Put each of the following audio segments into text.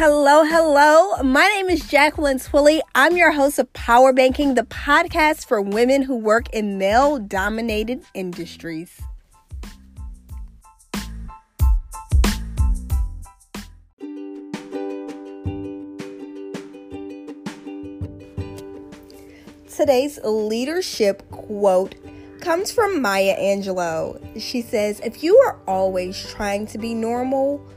Hello, hello. My name is Jacqueline Twillie. I'm your host of Power Banking, the podcast for women who work in male dominated industries. Today's leadership quote comes from Maya Angelou. She says, If you are always trying to be normal,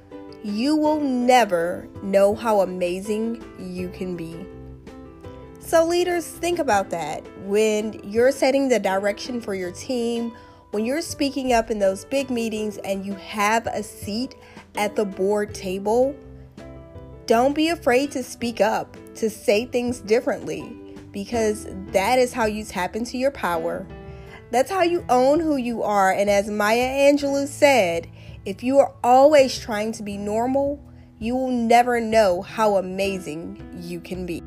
you will never know how amazing you can be. So, leaders, think about that. When you're setting the direction for your team, when you're speaking up in those big meetings and you have a seat at the board table, don't be afraid to speak up, to say things differently, because that is how you tap into your power. That's how you own who you are. And as Maya Angelou said, if you are always trying to be normal, you will never know how amazing you can be.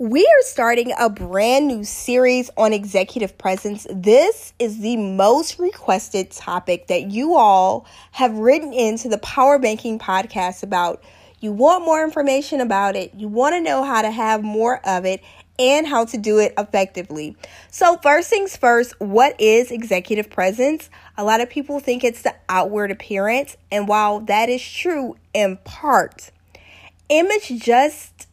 We are starting a brand new series on executive presence. This is the most requested topic that you all have written into the Power Banking podcast about. You want more information about it, you want to know how to have more of it, and how to do it effectively. So, first things first, what is executive presence? A lot of people think it's the outward appearance, and while that is true in part, image just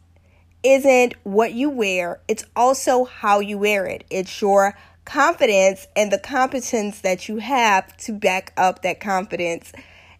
isn't what you wear, it's also how you wear it. It's your confidence and the competence that you have to back up that confidence.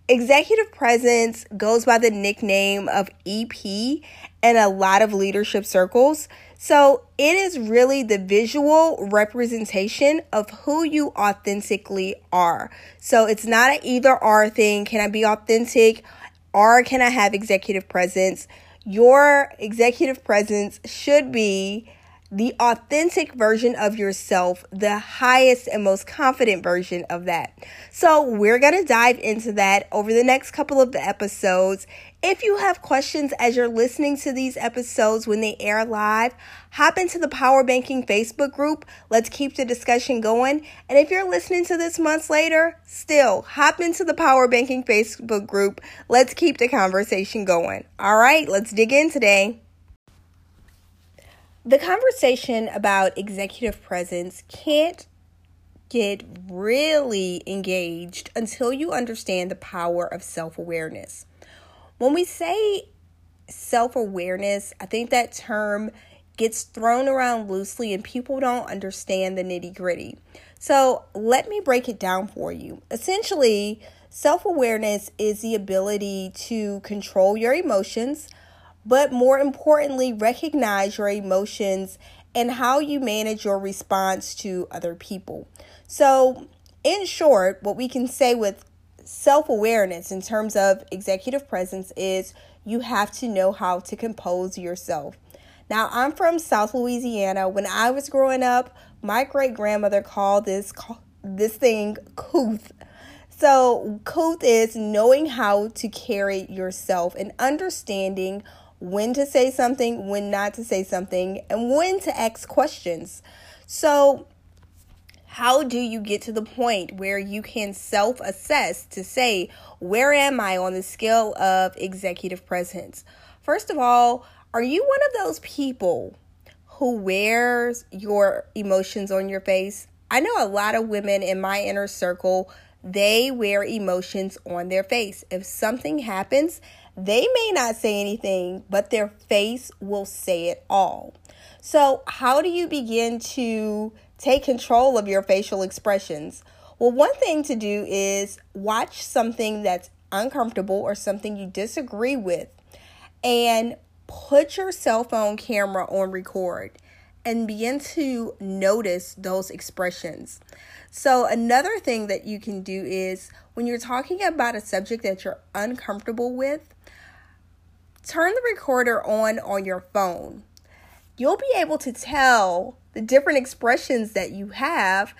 Executive presence goes by the nickname of EP in a lot of leadership circles. So it is really the visual representation of who you authentically are. So it's not an either or thing. Can I be authentic or can I have executive presence? Your executive presence should be the authentic version of yourself, the highest and most confident version of that. So, we're going to dive into that over the next couple of the episodes. If you have questions as you're listening to these episodes when they air live, hop into the Power Banking Facebook group. Let's keep the discussion going. And if you're listening to this months later, still hop into the Power Banking Facebook group. Let's keep the conversation going. All right, let's dig in today. The conversation about executive presence can't get really engaged until you understand the power of self awareness. When we say self awareness, I think that term gets thrown around loosely and people don't understand the nitty gritty. So, let me break it down for you. Essentially, self awareness is the ability to control your emotions but more importantly, recognize your emotions and how you manage your response to other people. So, in short, what we can say with self awareness in terms of executive presence is you have to know how to compose yourself. Now, I'm from South Louisiana. When I was growing up, my great grandmother called this this thing couth. So, couth is knowing how to carry yourself and understanding when to say something, when not to say something, and when to ask questions. So, how do you get to the point where you can self assess to say, where am I on the scale of executive presence? First of all, are you one of those people who wears your emotions on your face? I know a lot of women in my inner circle, they wear emotions on their face. If something happens, they may not say anything, but their face will say it all. So, how do you begin to take control of your facial expressions? Well, one thing to do is watch something that's uncomfortable or something you disagree with and put your cell phone camera on record and begin to notice those expressions. So, another thing that you can do is when you're talking about a subject that you're uncomfortable with, turn the recorder on on your phone. You'll be able to tell the different expressions that you have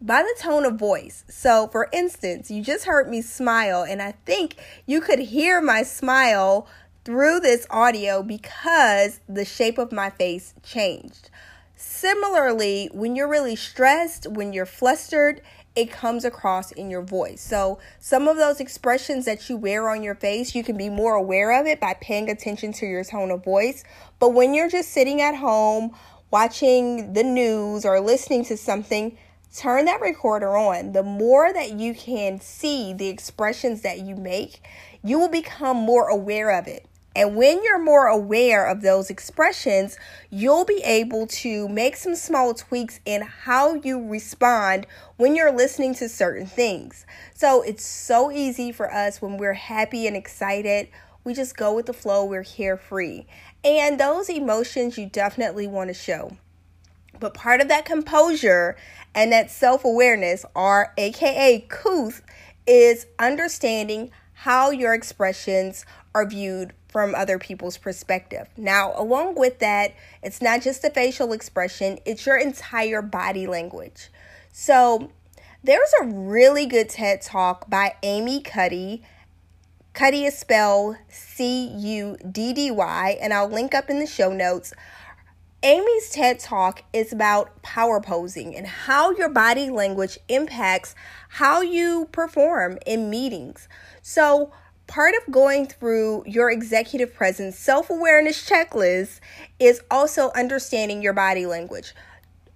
by the tone of voice. So, for instance, you just heard me smile, and I think you could hear my smile through this audio because the shape of my face changed. Similarly, when you're really stressed, when you're flustered, it comes across in your voice. So, some of those expressions that you wear on your face, you can be more aware of it by paying attention to your tone of voice. But when you're just sitting at home watching the news or listening to something, turn that recorder on. The more that you can see the expressions that you make, you will become more aware of it. And when you're more aware of those expressions, you'll be able to make some small tweaks in how you respond when you're listening to certain things. So it's so easy for us when we're happy and excited. We just go with the flow, we're carefree. And those emotions you definitely want to show. But part of that composure and that self awareness, or AKA couth, is understanding how your expressions are viewed from other people's perspective. Now, along with that, it's not just the facial expression, it's your entire body language. So, there's a really good TED talk by Amy Cuddy. Cuddy is spelled C U D D Y, and I'll link up in the show notes. Amy's TED Talk is about power posing and how your body language impacts how you perform in meetings. So, part of going through your executive presence self awareness checklist is also understanding your body language.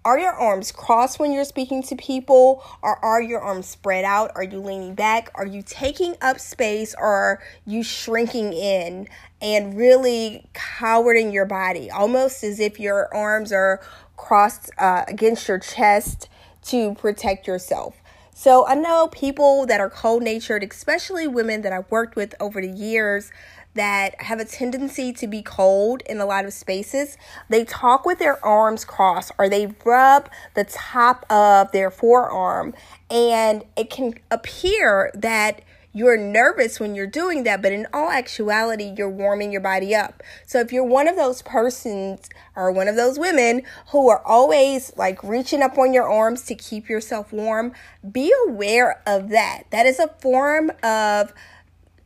Are your arms crossed when you're speaking to people? Or are your arms spread out? Are you leaning back? Are you taking up space? Or are you shrinking in and really cowering your body? Almost as if your arms are crossed uh, against your chest to protect yourself. So I know people that are cold natured, especially women that I've worked with over the years that have a tendency to be cold in a lot of spaces. They talk with their arms crossed or they rub the top of their forearm, and it can appear that you're nervous when you're doing that, but in all actuality, you're warming your body up. So if you're one of those persons or one of those women who are always like reaching up on your arms to keep yourself warm, be aware of that. That is a form of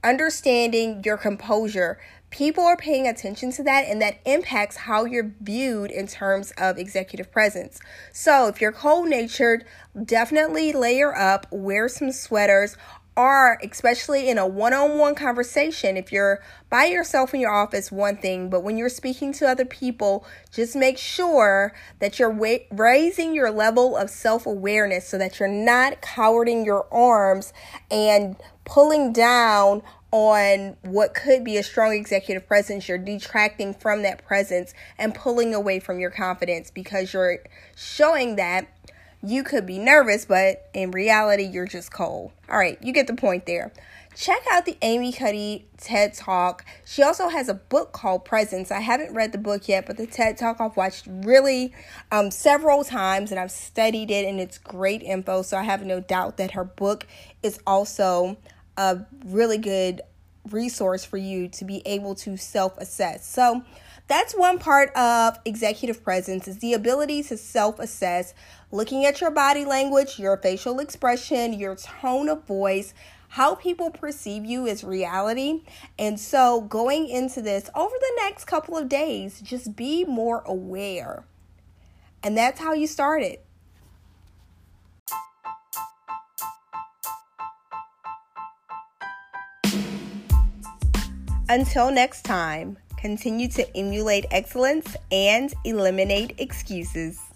understanding your composure. People are paying attention to that, and that impacts how you're viewed in terms of executive presence. So, if you're cold natured, definitely layer up, wear some sweaters, are, especially in a one on one conversation, if you're by yourself in your office, one thing, but when you're speaking to other people, just make sure that you're wa- raising your level of self awareness so that you're not cowering your arms and pulling down on what could be a strong executive presence, you're detracting from that presence and pulling away from your confidence because you're showing that you could be nervous, but in reality, you're just cold. All right, you get the point there. Check out the Amy Cuddy TED Talk. She also has a book called Presence. I haven't read the book yet, but the TED Talk I've watched really um, several times and I've studied it, and it's great info. So I have no doubt that her book is also a really good resource for you to be able to self assess. So that's one part of executive presence is the ability to self-assess, looking at your body language, your facial expression, your tone of voice, how people perceive you is reality. And so going into this over the next couple of days, just be more aware. And that's how you start it. Until next time. Continue to emulate excellence and eliminate excuses.